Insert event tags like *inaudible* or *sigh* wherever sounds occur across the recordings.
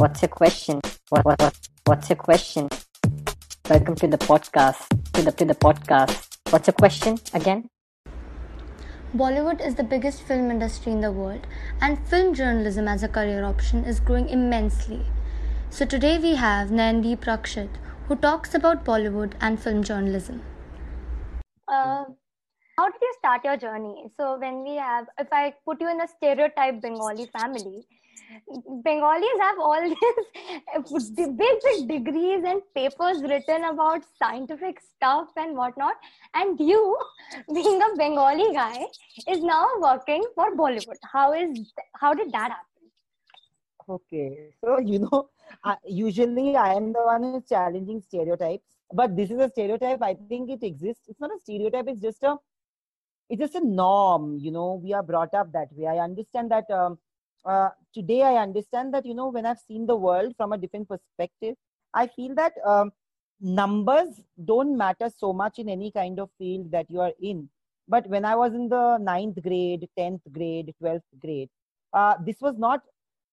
What's your question? What, what, what, what's your question? Welcome to the podcast. To the to the podcast. What's your question again? Bollywood is the biggest film industry in the world, and film journalism as a career option is growing immensely. So today we have Nayandeep Rakshit, who talks about Bollywood and film journalism. Uh, how did you start your journey? So when we have, if I put you in a stereotype Bengali family, Bengalis have all these big, big degrees and papers written about scientific stuff and whatnot. And you, *laughs* being a Bengali guy, is now working for Bollywood. How is how did that happen? Okay, so you know, I, usually I am the one who's challenging stereotypes, but this is a stereotype. I think it exists. It's not a stereotype. It's just a, it's just a norm. You know, we are brought up that way. I understand that. Um, uh, today I understand that, you know, when I've seen the world from a different perspective, I feel that um, numbers don't matter so much in any kind of field that you are in. But when I was in the ninth grade, 10th grade, 12th grade, uh, this was not,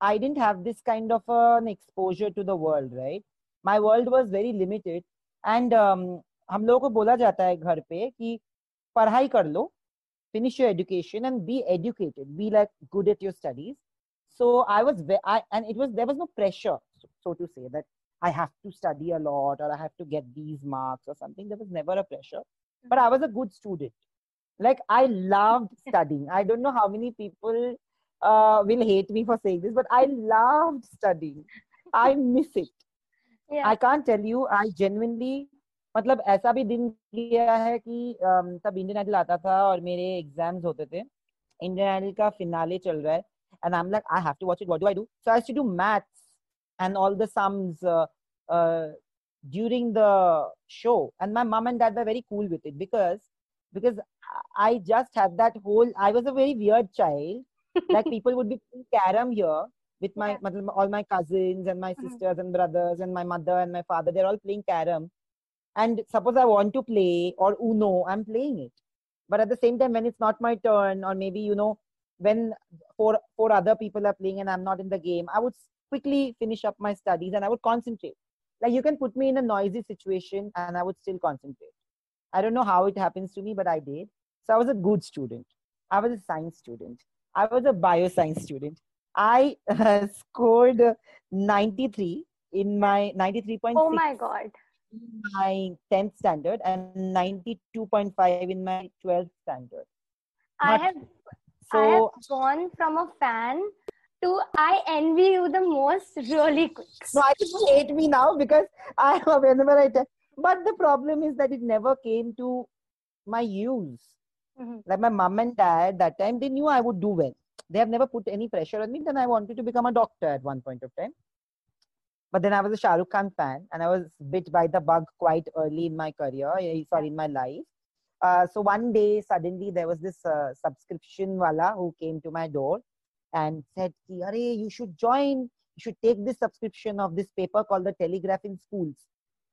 I didn't have this kind of an exposure to the world, right? My world was very limited. And um, हम लोगों को बोला जाता है घर पे कि पढ़ाई कर लो finish your education and be educated be like good at your studies so i was I, and it was there was no pressure so, so to say that i have to study a lot or i have to get these marks or something there was never a pressure but i was a good student like i loved *laughs* studying i don't know how many people uh, will hate me for saying this but i loved studying i miss it yeah. i can't tell you i genuinely मतलब ऐसा भी दिन किया है कि तब Indian idol आता था और मेरे एग्जाम्स होते थे इंडियन आइडल का फिनाले चल रहा है And i'm like i have to watch it. What do i do? So i used to do maths and all the sums uh, uh, during the show. And my mom and dad were very cool with it because because i just had that whole i was a very weird child. *laughs* Like people would be playing carom here with my yeah. all my cousins and my mm-hmm. sisters and brothers and my mother and my father. They're all playing carom. And suppose i want to play or uno i'm playing it. But at the same time when it's not my turn or maybe you know when four four other people are playing and I'm not in the game, I would quickly finish up my studies and I would concentrate. Like you can put me in a noisy situation and I would still concentrate. I don't know how it happens to me, but I did. So I was a good student. I was a science student. I was a bioscience student. I uh, *laughs* scored 93 in my 93.6. Oh my god. My 10th standard and 92.5 in my 12th standard. I have so I have gone from a fan to I envy you the most really quick. No, I just hate me now because I *laughs* whenever I tell. But the problem is that it never came to my use. Mm-hmm. Like my mom and dad that time, they knew I would do well. They have never put any pressure on me. Then I wanted to become a doctor at one point of time. But then I was a Shah Rukh Khan fan and I was bit by the bug quite early in my career, eh, sorry, in my life. Uh, so one day suddenly there was this uh, subscription wala who came to my door and said Ki, you should join you should take this subscription of this paper called the telegraph in schools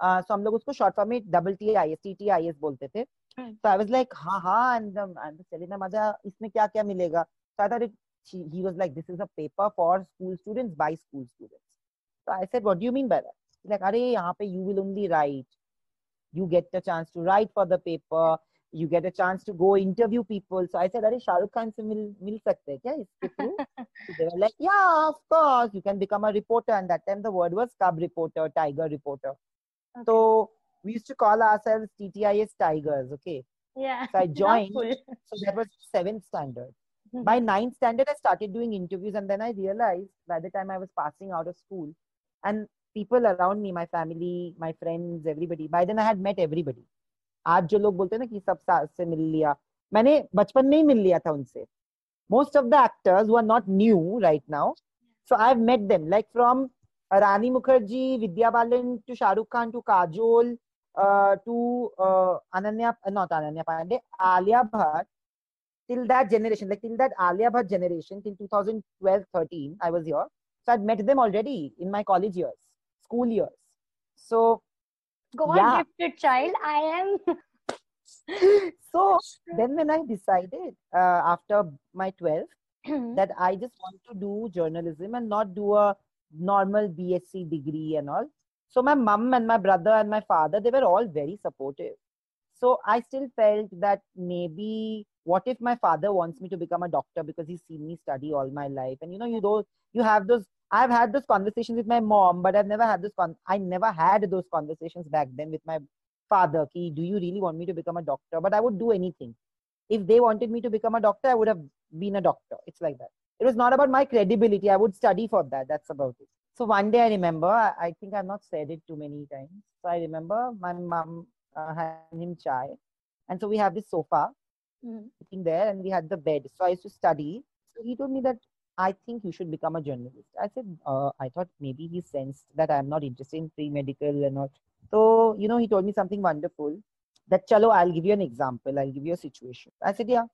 uh, so हम लोग उसको short form में double T I S T T I S बोलते थे so I was like हाँ हाँ and um, and telling my mother इसमें क्या क्या मिलेगा so I thought it, she, he was like this is a paper for school students by school students so I said what do you mean by that He's like अरे यहाँ पे you will only write you get the chance to write for the paper you get a chance to go interview people. So I said, Are Shah Rukh Khan se mil, mil sakte kya *laughs* so they were like, Yeah, of course, you can become a reporter. And that time the word was cub reporter, tiger reporter. Okay. So we used to call ourselves TTIS Tigers, okay? Yeah. So I *laughs* joined. so that was seventh standard. Mm-hmm. By ninth standard, I started doing interviews, and then I realized by the time I was passing out of school, and people around me, my family, my friends, everybody, by then I had met everybody. आज जो लोग बोलते हैं ना कि सबसे मिल लिया। मैंने बचपन में ही मिल लिया था उनसे। Most of the actors who are not new right now so I have met them like from Rani Mukerji Vidya Balan to Shahrukh Khan to Kajol to Ananya not Ananya Pandey Alia Bhatt till that generation, like till that alia bhatt generation, till 2012 13 i was here. So i'd met them already in my college years, school years. So God yeah. gifted child. I am. *laughs* so *laughs* then, when I decided uh, after my 12th that I just want to do journalism and not do a normal BSc degree and all. So my mum and my brother and my father, they were all very supportive. So I still felt that maybe what if my father wants me to become a doctor because he's seen me study all my life and you know you know you have those i've had those conversations with my mom but i've never had this con i never had those conversations back then with my father Ki, do you really want me to become a doctor? But i would do anything. If they wanted me to become a doctor i would have been a doctor. It's like that. It was not about my credibility. I would study for that. That's about it. So one day i remember i, I think i've not said it too many times. So i remember my mom uh, had him chai. And so we have this sofa Mhm. sitting there and we had the bed. So I used to study. So he told me that I think you should become a journalist. I said, uh, I thought maybe he sensed that I'm not interested in pre medical and all. So, you know, he told me something wonderful that, chalo, I'll give you an example. I'll give you a situation. I said, yeah.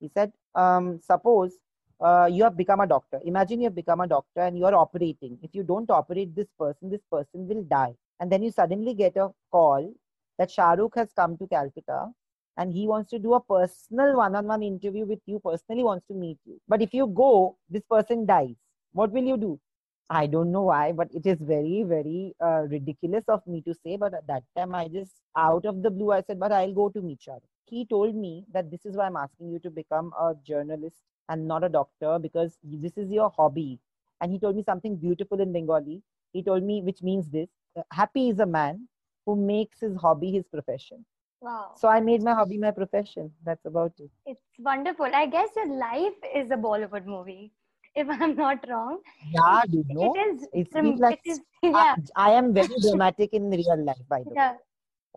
He said, um, suppose uh, you have become a doctor. Imagine you have become a doctor and you are operating. If you don't operate this person, this person will die. And then you suddenly get a call that Shah Rukh has come to Calcutta and he wants to do a personal one-on-one interview with you personally wants to meet you. But if you go this person dies. What will you do? I don't know why but it is very very uh, ridiculous of me to say but at that time i just out of the blue i said but i'll go to meet Shah he told me that this is why i'm asking you to become a journalist and not a doctor because this is your hobby. And he told me something beautiful in bengali. He told me which means this happy is a man who makes his hobby his profession Wow. so I made my hobby my profession. That's about it. It's wonderful. I guess your life is a Bollywood movie, if I'm not wrong. Yeah, you know. it is. It sim- feels like it is I, yeah, I am very *laughs* dramatic in real life, by the way. yeah.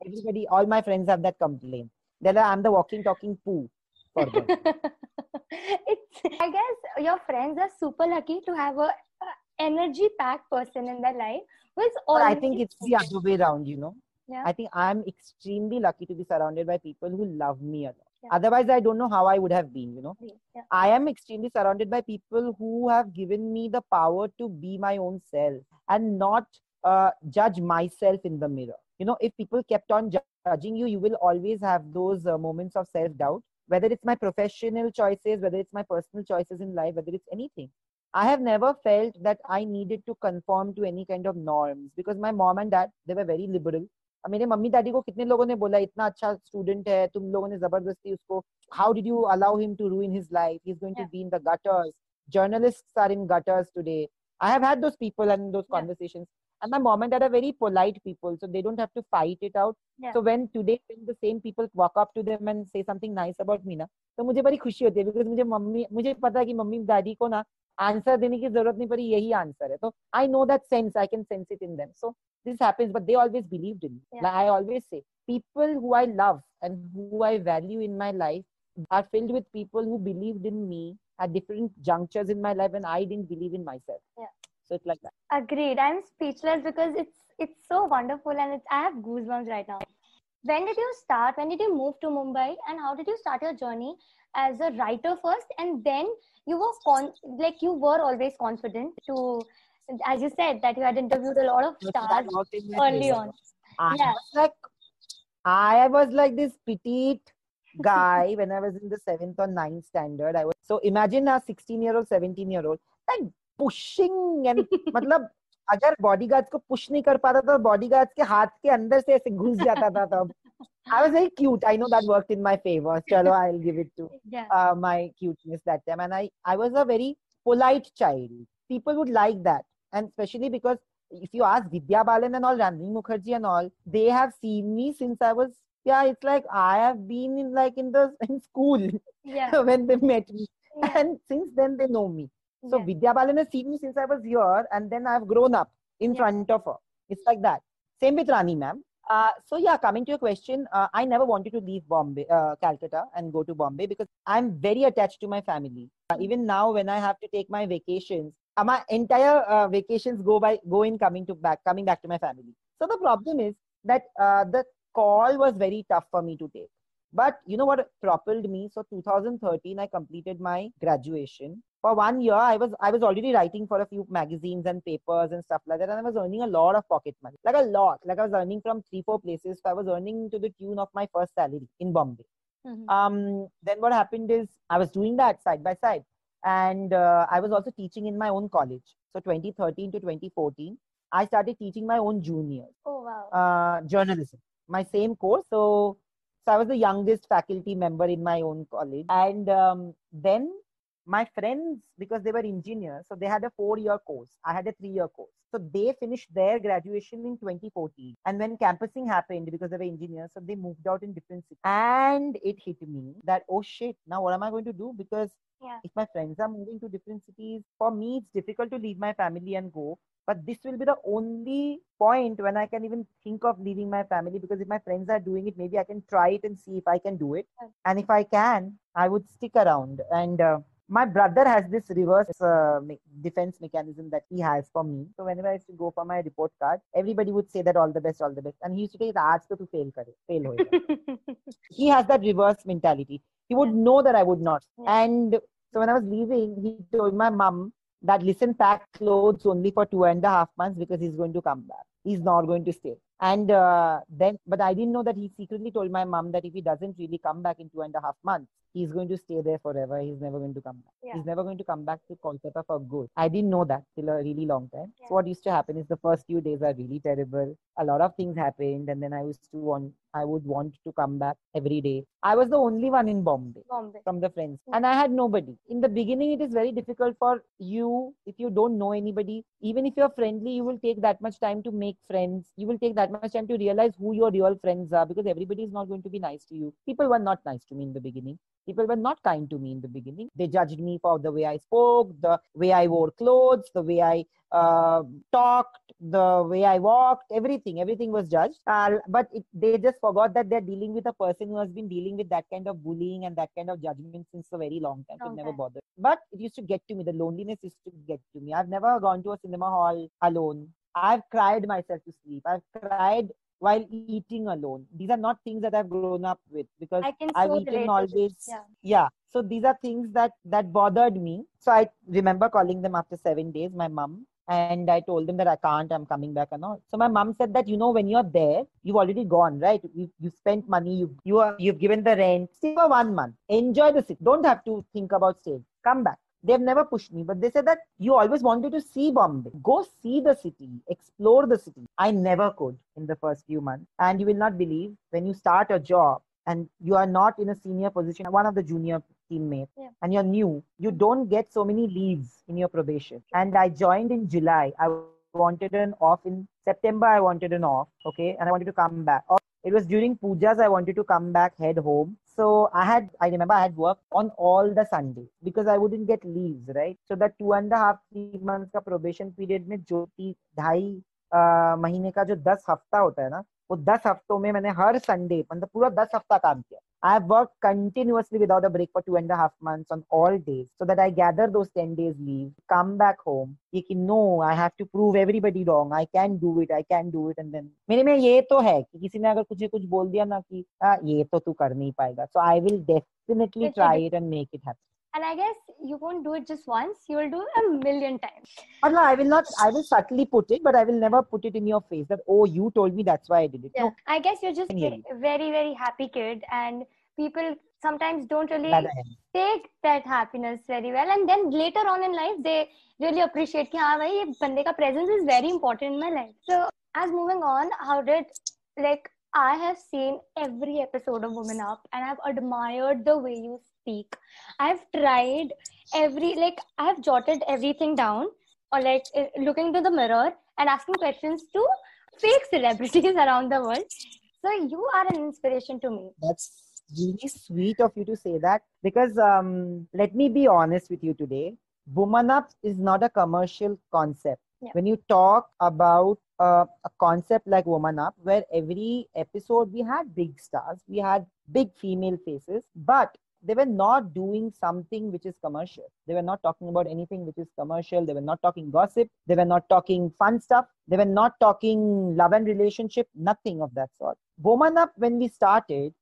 Everybody, all my friends have that complaint. They're like, I'm the walking, talking poo for them. *laughs* it's. I guess your friends are super lucky to have a, a energy-packed person in their life who is always. I think it's the other way around, you know. Yeah. I think I'm extremely lucky to be surrounded by people who love me a lot. Yeah. Otherwise, I don't know how I would have been, you know. Yeah. I am extremely surrounded by people who have given me the power to be my own self and not uh, judge myself in the mirror. You know, if people kept on judging you, you will always have those uh, moments of self doubt, whether it's my professional choices, whether it's my personal choices in life, whether it's anything. I have never felt that I needed to conform to any kind of norms because my mom and dad, they were very liberal. मेरे mummy daddy को कितने लोगों ने बोला इतना अच्छा student है तुम लोगों ने ज़बरदस्ती उसको how did you allow him to ruin his life is going to be in the gutters journalist are in gutters today I have had those people and those conversation And my mom and dad are very polite people, so they don't have to fight it out. Yeah. So when today when the same people walk up to them and say something nice about me, तो मुझे बड़ी खुशी होती है because मुझे mummy मुझे पता है कि मम्मी डैडी को ना आंसर देने की ज़रूरत नहीं पड़ी यही आंसर है तो I know that sense I can sense it in them so this happens but they always believed in me Yeah. like i always say people who i love and who i value in my life are filled with people who believed in me at different junctures in my life when i didn't believe in myself Yeah. so it's like that Agreed. I'm speechless because it's it's so wonderful and it's, I have goosebumps right now. When did you start? When did you move to Mumbai? And how did you start your journey as a writer first? And then you were con like you were always confident to, as you said, that you had interviewed a lot of So that stars worked in my early favor. on. I Yeah. was like, I was like this petite guy *laughs* when I was in the seventh or ninth standard. I was so imagine a 16 year old, 17 year old, like pushing and *laughs* मतलब अगर bodyguards को push नहीं कर पाता तो bodyguards के हाथ के अंदर से ऐसे घुस जाता था तब I was very cute. I know that worked in my favor. Chalo, I'll give it to *laughs* Yeah. uh, my cuteness that time and i i was a very polite child people would like that and especially because if you ask vidya balan and all rani mukherjee and all they have seen me since i was yeah it's like i have been in like in the *laughs* in school Yeah. *laughs* when they met me Yeah. and since then they know me so yeah. vidya balan has seen me since i was here and then i've grown up in Yeah. front of her it's like that same with rani ma'am uh, so yeah, coming to your question, uh, I never wanted to leave Bombay, uh, Calcutta, and go to Bombay because I'm very attached to my family. Uh, even now, when I have to take my vacations, uh, my entire vacations go by go in coming to back, coming back to my family. So the problem is that the call was very tough for me to take. But you know what propelled me? So 2013, I completed my graduation. For one year, I was I was already writing for a few magazines and papers and stuff like that, and I was earning a lot of pocket money, like a lot. Like I was earning from three four places. So I was earning to the tune of my first salary in Bombay. Mhm. Um, then what happened is I was doing that side by side. and uh, I was also teaching in my own college. So 2013 to 2014, I started teaching my own juniors Oh wow. uh, journalism, my same course. So, so I was the youngest faculty member in my own college. And um, then my friends, because they were engineers, so they had a four year course. I had a three year course. So they finished their graduation in 2014. And when campusing happened, because they were engineers, so they moved out in different cities. And it hit me that, oh shit, now what am I going to do? Because Yeah. if my friends are moving to different cities, for me, it's difficult to leave my family and go but this will be the only point when I can even think of leaving my family because if my friends are doing it, maybe I can try it and see if I can do it. And if I can, I would stick around. And uh, my brother has this reverse uh, defense mechanism that he has for me. So whenever I used to go for my report card, everybody would say that all the best, all the best. And he used to say, "Aaj to tu fail kare, fail hoega." *laughs* he has that reverse mentality. He would know that I would not. Yeah. And so when I was leaving, he told my mom that listen, pack clothes only for two and a half months because he's going to come back. He's not going to stay. And uh, then, but I didn't know that he secretly told my mom that if he doesn't really come back in two and a half months, he's going to stay there forever. He's never going to come back. Yeah. He's never going to come back to Kolkata for good. I didn't know that till a really long time. Yeah. So what used to happen is the first few days are really terrible. A lot of things happened, and then I used to want, I would want to come back every day. I was the only one in Bombay Bombay. from the friends Mm. and i had nobody in the beginning it is very difficult for you if you don't know anybody even if you're friendly you will take that much time to make friends you will take that much time to realize who your real friends are because everybody is not going to be nice to you people were not nice to me in the beginning people were not kind to me in the beginning they judged me for the way i spoke the way i wore clothes the way i uh, talked the way i walked everything everything was judged uh, but it, they just forgot that they're dealing with a person who has been dealing with that kind of bullying and that kind of judgment since a very long time. So it never bothered. But it used to get to me. The loneliness used to get to me. I've never gone to a cinema hall alone. I've cried myself to sleep. I've cried while eating alone. These are not things that I've grown up with because I've eaten always. Yeah. Yeah. So these are things that that bothered me. So I remember calling them after seven days. My mom and I told them that I can't. I'm coming back and all. So my mom said that you know when you're there, you've already gone, right? You you spent money. You you are you've given the rent. Stay for one month. Enjoy the city. Don't have to think about staying. Come back. They've never pushed me, but they said that you always wanted to see Bombay. Go see the city, explore the city. I never could in the first few months. And you will not believe when you start a job and you are not in a senior position, one of the junior teammates, Yeah. and you're new, you don't get so many leaves in your probation. And I joined in July. I wanted an off in September. I wanted an off, okay, and I wanted to come back. It was during pujas. I wanted to come back, head home. So I had, I remember I had worked on all the Sundays because I wouldn't get leaves, right? So that two and a half, three months का probation period में जो ki ढाई uh, महीने का जो दस हफ़्ता होता है ना वो दस हफ्तों में मैंने हर संडे मतलब पूरा दस हफ़्ता काम किया I have worked continuously without a break for two and a half months on all days so that I gather those 10 days leave, come back home. ये कि no, I have to prove everybody wrong. I can do it. I can do it. And then मेरे में ये तो है कि किसी ने अगर कुछ कुछ बोल दिया ना कि "हाँ, ये तो तू कर नहीं पाएगा. So I will definitely Yes, try it it and make it happen. and i guess you won't do it just once you will do it a million times no, i will not i will subtly put it but i will never put it in your face that oh you told me that's why i did it yeah. No. i guess you're just very, very very happy kid and people sometimes don't really take that happiness very well and then later on in life they really appreciate ki ha bhai ye presence is very important in my life so as moving on how did like I have seen every episode of Woman Up and I've admired the way you speak. I've tried every like I've jotted everything down or like eh, looking into the mirror and asking questions to fake celebrities *laughs* around the world. So you are an inspiration to me. That's really sweet of you to say that because um, let me be honest with you today. Woman Up is not a commercial concept. Yeah. When you talk about uh, a concept like Woman Up, where every episode we had big stars, we had big female faces, but they were not doing something which is commercial. They were not talking about anything which is commercial. They were not talking gossip. They were not talking fun stuff. They were not talking love and relationship, nothing of that sort. Woman Up, when we started,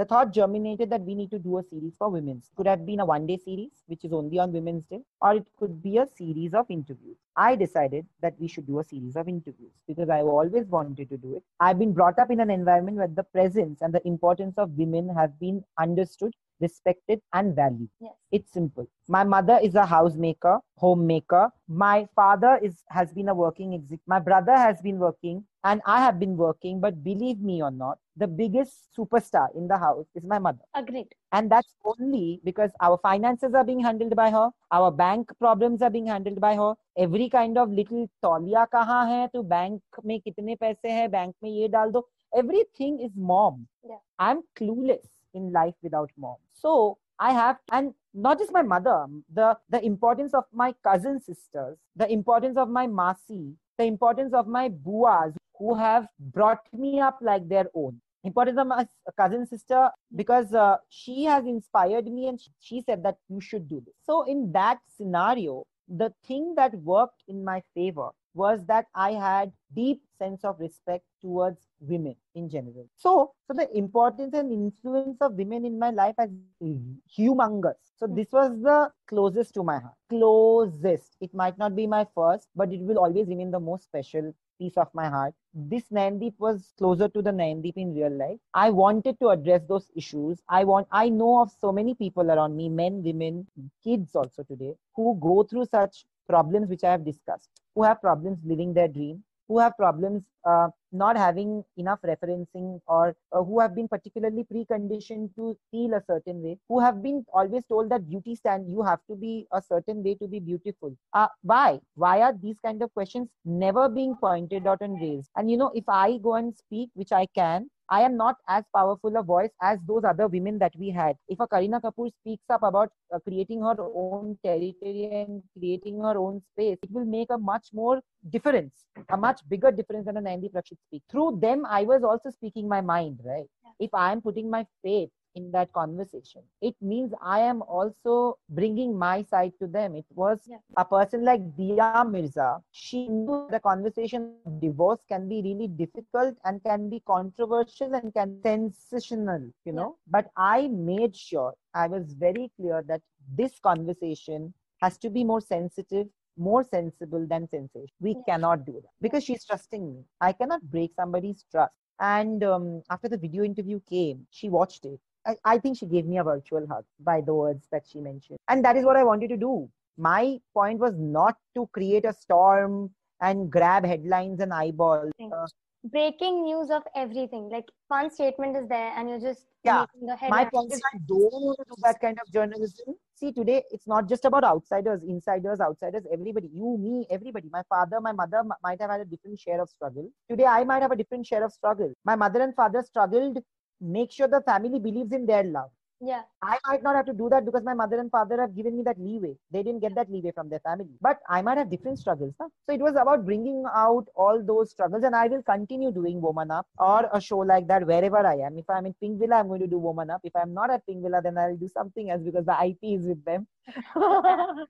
the thought germinated that we need to do a series for women's. Could have been a one day series, which is only on Women's Day, or it could be a series of interviews. I decided that we should do a series of interviews because I've always wanted to do it. I've been brought up in an environment where the presence and the importance of women have been understood respected, and valued. Yes. It's simple. My mother is a housemaker, homemaker. My father is has been a working exec. My brother has been working, and I have been working. But believe me or not, the biggest superstar in the house is my mother. Agreed. And that's only because our finances are being handled by her, our bank problems are being handled by her. Every kind of little तौलिया कहाँ है तो bank में कितने पैसे हैं bank में ये डाल दो everything is mom. Yeah. I'm clueless in life without mom. So I have, and not just my mother, the, the importance of my cousin sisters, the importance of my masi, the importance of my buas who have brought me up like their own. Importance of my cousin sister because uh, she has inspired me and she said that you should do this. So, in that scenario, the thing that worked in my favor was that I had deep sense of respect towards women in general. So, so the importance and influence of women in my life has humongous. So this was the closest to my heart. Closest. It might not be my first, but it will always remain the most special piece of my heart. This Nayandeep was closer to the Nayandeep in real life. I wanted to address those issues. I want I know of so many people around me, men, women, kids also today, who go through such problems which I have discussed, who have problems living their dream, who have problems uh, not having enough referencing or uh, who have been particularly preconditioned to feel a certain way who have been always told that beauty stand you have to be a certain way to be beautiful. Uh, why? Why are these kind of questions never being pointed out and raised and you know if i go and speak which i can I am not as powerful a voice as those other women that we had. If a Kareena Kapoor speaks up about uh, creating her own territory and creating her own space, it will make a much more difference, a much bigger difference than a Nayandeep Rakshit speak. Through them, I was also speaking my mind, right? Yeah. If I am putting my faith in that conversation. It means I am also bringing my side to them. It was Yeah. a person like Dia Mirza. She knew the conversation of divorce can be really difficult and can be controversial and can be sensational, you know. But I made sure I was very clear that this conversation has to be more sensitive. More sensible than sensation. We Yeah. cannot do that because she's trusting me. I cannot break somebody's trust. And um, after the video interview came, she watched it. I, I think she gave me a virtual hug by the words that she mentioned. And that is what I wanted to do. My point was not to create a storm and grab headlines and eyeballs. Uh, Breaking news of everything. Like one statement is there, and you're just Yeah. making the my point is, I don't want to do that kind of journalism. See, today it's not just about outsiders, insiders, outsiders, everybody. You, me, everybody. My father, my mother m- might have had a different share of struggle. Today, I might have a different share of struggle. My mother and father struggled. Make sure the family believes in their love. Yeah. I might not have to do that because my mother and father have given me that leeway. They didn't get that leeway from their family. But I might have different struggles. Huh? So it was about bringing out all those struggles. And I will continue doing Woman Up or a show like that wherever I am. If I'm in Pinkvilla, I'm going to do Woman Up. If I'm not at Pinkvilla, then I'll do something else because the IP is with them. *laughs*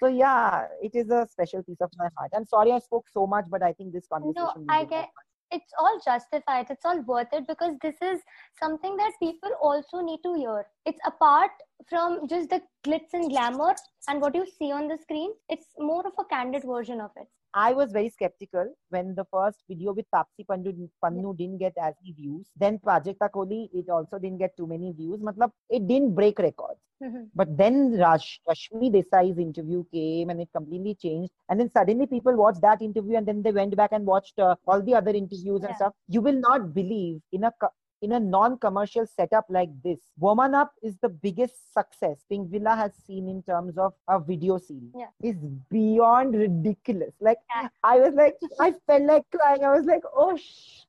so yeah, it is a special piece of my heart. I'm sorry I spoke so much, but I think this conversation. will I get- it's all justified it's all worth it because this is something that people also need to hear. It's apart from just the glitz and glamour and what you see on the screen it's more of a candid version of it I was very skeptical when the first video with Taapsee Pannu, Pannu didn't get as many views. Then Prajakta Koli, it also didn't get too many views. Matlab, it didn't break records. But then Rash, Rashmi Desai's interview came and it completely changed. And then suddenly people watched that interview and then they went back and watched uh, all the other interviews and stuff. You will not believe in a in a non-commercial setup like this, Woman Up is the biggest success Pinkvilla has seen in terms of a video series. Yeah. Is beyond ridiculous. Like Yeah. I was like, I felt like crying. I was like, oh, sh-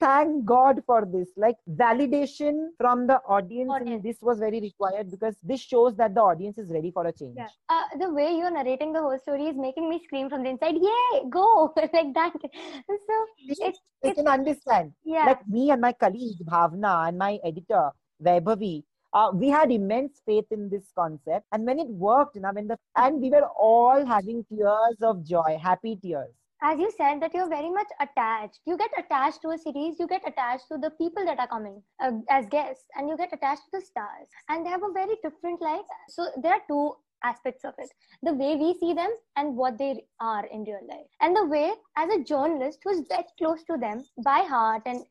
thank God for this. Like validation from the audience, Audience. this was very required because this shows that the audience is ready for a change. yeah uh, the way you're narrating the whole story is making me scream from the inside yay go *laughs* like that so it's They can understand. yeah Like me and my colleague Bhavna and my editor Vaibhavi, uh, we had immense faith in this concept. And when it worked, you know, when the and we were all having tears of joy, happy tears. As you said that you're very much attached. You get attached to a series you get attached to the people that are coming uh, as guests and you get attached to the stars. And they have a very different life. So there are two aspects of it. The way we see them and what they are in real life. And the way as a journalist who's very close to them by heart and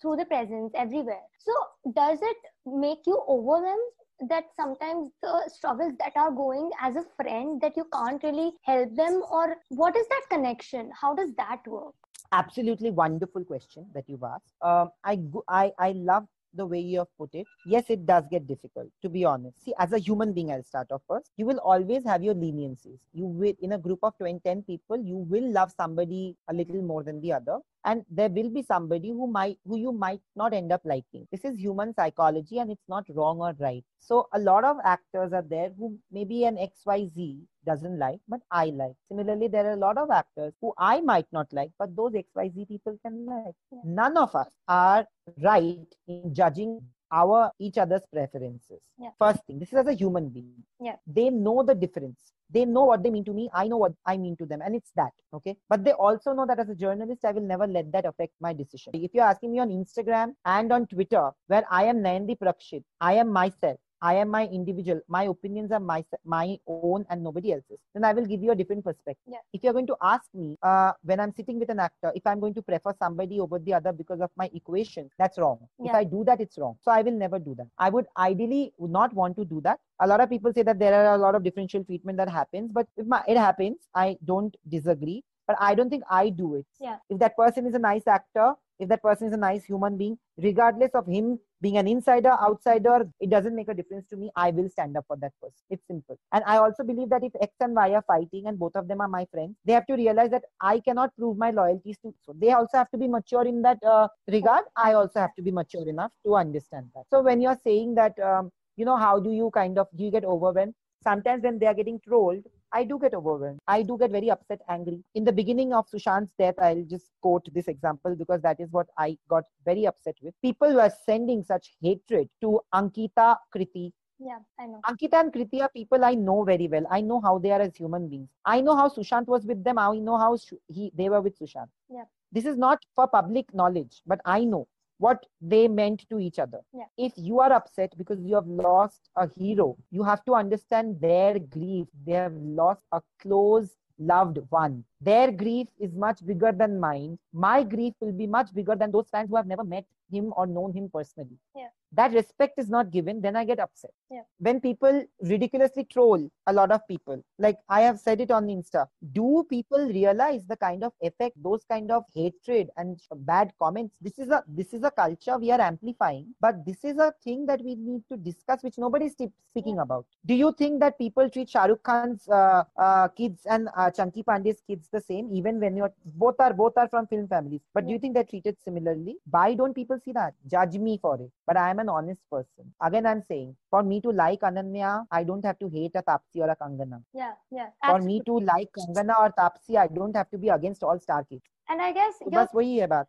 through the presence everywhere. So does it make you overwhelmed that sometimes the struggles that are going as a friend that you can't really help them or what is that connection? How does that work? Absolutely wonderful question that you've asked. Um, I, I i love the way you have put it. Yes it does get difficult to be honest. See as a human being i'll start off first. You will always have your leniencies. You will in a group of 20 10 people you will love somebody a little more than the other and there will be somebody who might who you might not end up liking. This is human psychology and it's not wrong or right. So a lot of actors are there who maybe an xyz doesn't like but i like. Similarly there are a lot of actors who i might not like but those xyz people can like. Yeah. none of us are right in judging our each other's preferences. Yeah. first thing this is as a human being. Yeah. they know the difference. They know what they mean to me. I know what i mean to them. And it's that okay? But they also know that as a journalist i will never let that affect my decision. If you're asking me on instagram and on twitter where i am nayandeep rakshit i am myself I am my individual. My opinions are my my own and nobody else's. Then I will give you a different perspective. Yeah. If you're going to ask me uh, when I'm sitting with an actor, if I'm going to prefer somebody over the other because of my equation, that's wrong. If I do that, it's wrong. So I will never do that. I would ideally would not want to do that. A lot of people say that there are a lot of differential treatment that happens, but if my, it happens, I don't disagree. But I don't think I do it. Yeah. If that person is a nice actor, if that person is a nice human being, regardless of him being an insider, outsider, it doesn't make a difference to me. I will stand up for that person. It's simple. And I also believe that if X and Y are fighting and both of them are my friends, they have to realize that I cannot prove my loyalties to. So they also have to be mature in that uh, regard. I also have to be mature enough to understand that. So when you're saying that, um, you know, how do you kind of do you get overwhelmed? Sometimes when they are getting trolled, I do get overwhelmed. I do get very upset, angry. In the beginning of Sushant's death, I'll just quote this example because that is what I got very upset with. People were sending such hatred to Ankita, Kriti. yeah i know Ankita and Kriti are people I know very well. I know how they are as human beings. I know how Sushant was with them. I know how he they were with Sushant. Yeah. This is not for public knowledge, but I know what they meant to each other. Yeah. If you are upset because you have lost a hero, you have to understand their grief. They have lost a close loved one. Their grief is much bigger than mine. My grief will be much bigger than those fans who have never met him or known him personally. Yeah. That respect is not given, then I get upset. Yeah. When people ridiculously troll a lot of people, like I have said it on Insta, do people realize the kind of effect, those kind of hatred and bad comments? This is a this is a culture we are amplifying, but this is a thing that we need to discuss, which nobody is speaking about. Do you think that people treat Shah Rukh Khan's uh, uh, kids and uh, Chunky Pandey's kids the same, even when you're both are both are from film families? But do you think they're treated similarly? Why don't people see that? Judge me for it. But I am an honest person. Again, I'm saying for me to like Ananya, I don't have to hate a Tapsi or a Kangana. yeah yeah For me to like Kangana or Tapsi, I don't have to be against all star kids. and i guess तो बस वही है बात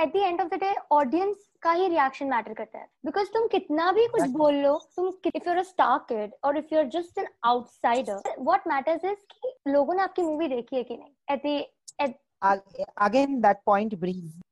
at the end of the day audience का ही reaction matter करता है because तुम कितना भी कुछ. बोल लो तुम if you're a star kid और if you're just an outsider what matters is कि लोगों ने आपकी मूवी देखी है कि नहीं at the Ag- again that point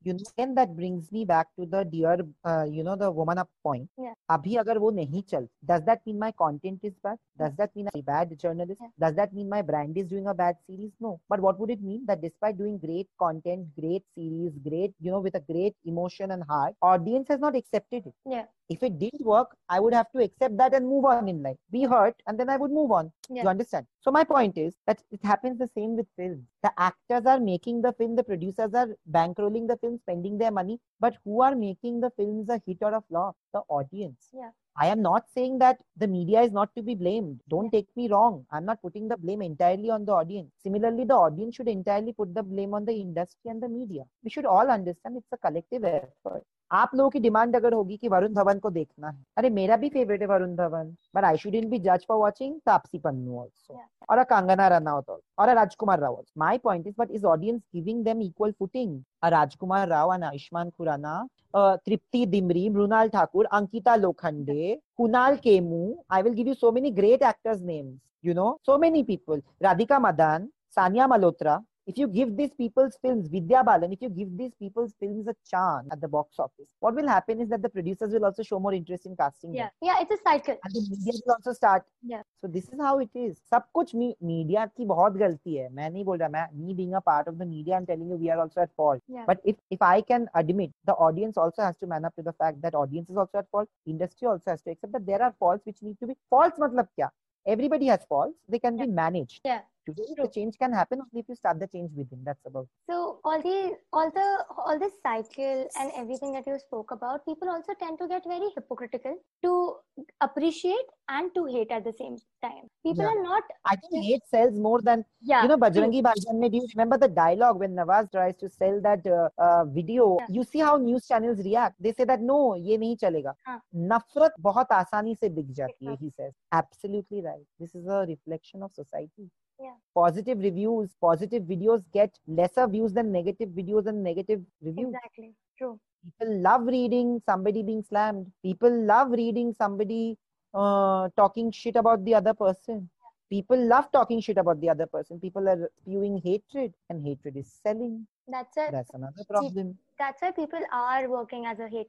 brings you know again that brings me back to the dear uh, you know the woman up point Yeah. अभी अगर वो नहीं चल does that mean my content is bad does that mean I'm a bad journalist Yeah. does that mean my brand is doing a bad series no but what would it mean that despite doing great content great series great you know with a great emotion and heart audience has not accepted it Yeah. if it didn't work i would have to accept that and move on in life be hurt and then i would move on Yeah. you understand so my point is that it happens the same with film the actors are making the film the producers are bankrolling the film spending their money but who are making the films a hit or a flop? The audience. Yeah. i am not saying that the media is not to be blamed. Don't take me wrong. I'm not putting the blame entirely on the audience. Similarly the audience should entirely put the blame on the industry and the media. We should all understand it's a collective effort आप लोगों की demand अगर होगी कि वरुण धवन को देखना है। अरे मेरा भी फेवरेट है Varun Dhawan but I shouldn't be जज for watching Taapsee Pannu also और अ कंगना रनावत और अ Rajkumar Rawat my point is but is audience giving them equal footing uh Rajkumar Rao and Ayushmann Khurrana Tripti Dimri Mrunal Thakur Ankita Lokhande Kunal Kemmu I will give you so many great actors names you know so many people Radhika Madan Sanya Malhotra Radhika Madan, Sanya Malhotra. if you give these people's films, Vidya Balan, if you give these people's films a chance at the box office, what will happen is that the producers will also show more interest in casting them. Yeah, yeah, it's a cycle. And the media will also start. Yeah. So this is how it is. सब कुछ मी, media की बहुत गलती है मैं नहीं बोल रहा मैं me being a part of the media I'm telling you we are also at fault Yeah. but if if I can admit the audience also has to man up to the fact that audience is also at fault industry also has to accept that there are faults which need to be faults मतलब क्या everybody has faults they can be managed Yeah. the change can happen only if you start the change within. That's about. So all the all the all this cycle and everything that you spoke about, people also tend to get very hypocritical to appreciate and to hate at the same time. People yeah. are not. I think hate sells more than yeah. You know, Bajrangi Bhaijaan made. Do you remember the dialogue when Nawaz tries to sell that uh, uh, video? Yeah. You see how news channels react. They say that no, ये नहीं चलेगा. नफरत बहुत आसानी से बिक जाती है. He says. Absolutely right. This is a reflection of society. Yeah. positive reviews positive videos get lesser views than negative videos and negative reviews. Exactly. True. people love reading somebody being slammed. People love reading somebody uh, talking shit about the other person. People love talking shit about the other person. People are spewing hatred and hatred is selling. That's a that's another problem that's why people are working as a hate,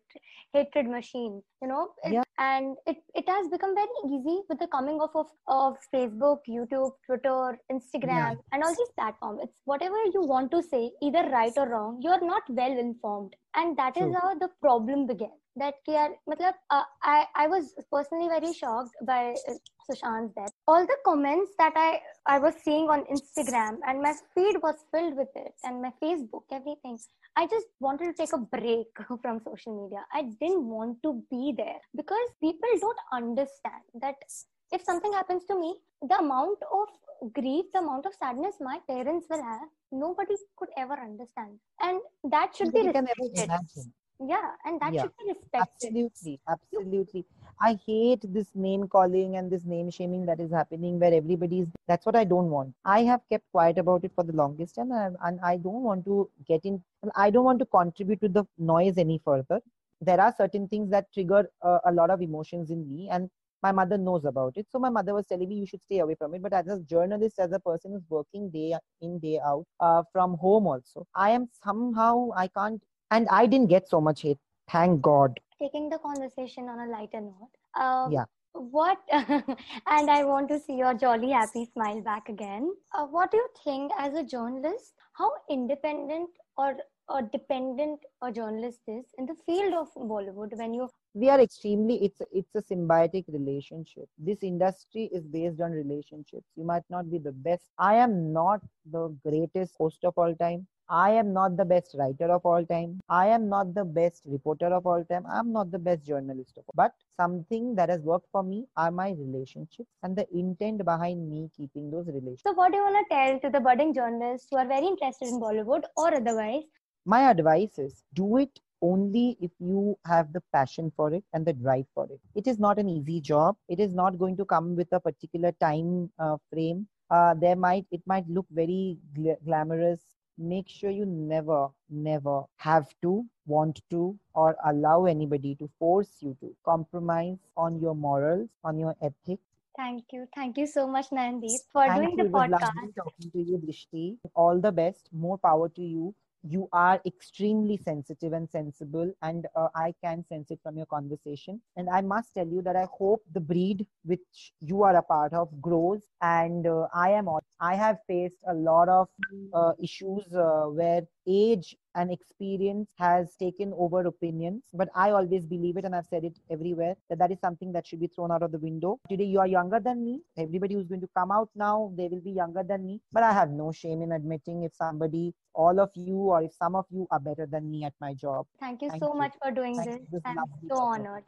hatred machine you know? Yeah. and it, it has become very easy with the coming of, of of facebook youtube twitter instagram and all these platforms. It's whatever you want to say either right or wrong you're not well informed and that is how the problem began that kr matlab, uh, I, I was personally very shocked by uh, sushant's death. All the comments that i i was seeing on instagram and my feed was filled with it and my facebook everything. I just wanted to take a break *laughs* from social media. I didn't want to be there because people don't understand that if something happens to me, the amount of grief, the amount of sadness my parents will have, nobody could ever understand. And that should be Nobody can respected. Yeah, and that Yeah. should be respected. absolutely absolutely i hate this name calling and this name shaming that is happening where everybody is that's what i don't want i have kept quiet about it for the longest time and, and i don't want to get in i don't want to contribute to the noise any further there are certain things that trigger uh, a lot of emotions in me and my mother knows about it so my mother was telling me you should stay away from it but as a journalist as a person who's working day in day out uh, from home also i am somehow i can't and i didn't get so much hate thank god taking the conversation on a lighter note. Um, Yeah. What, *laughs* and I want to see your jolly, happy smile back again. Uh, what do you think, as a journalist, how independent or or dependent a journalist is in the field of Bollywood when you we are extremely it's it's a symbiotic relationship. This industry is based on relationships. You might not be the best. I am not the greatest host of all time. I am not the best writer of all time. I am not the best reporter of all time. I'm not the best journalist of all. But something that has worked for me are my relationships and the intent behind me keeping those relationships. So what do you want to tell to the budding journalists who are very interested in Bollywood or otherwise? my advice is do it only if you have the passion for it and the drive for it. It is not an easy job. It is not going to come with a particular time uh, frame. Uh, there might it might look very gla- glamorous. Make sure you never, never have to, want to, or allow anybody to force you to compromise on your morals, on your ethics. Thank you. Thank you so much, Nandeep, for Thank doing you. the podcast. lovely talking to you, Drishti. All the best. More power to you. You are extremely sensitive and sensible, and uh, I can sense it from your conversation. And I must tell you that I hope the breed which you are a part of grows. And uh, I am. I have faced a lot of uh, issues uh, where age and experience has taken over opinions but i always believe it and i've said it everywhere that that is something that should be thrown out of the window today you are younger than me everybody who's going to come out now they will be younger than me but i have no shame in admitting if somebody all of you or if some of you are better than me at my job Thank you Thank so you. much for doing Thank this. you. It I'm so honored.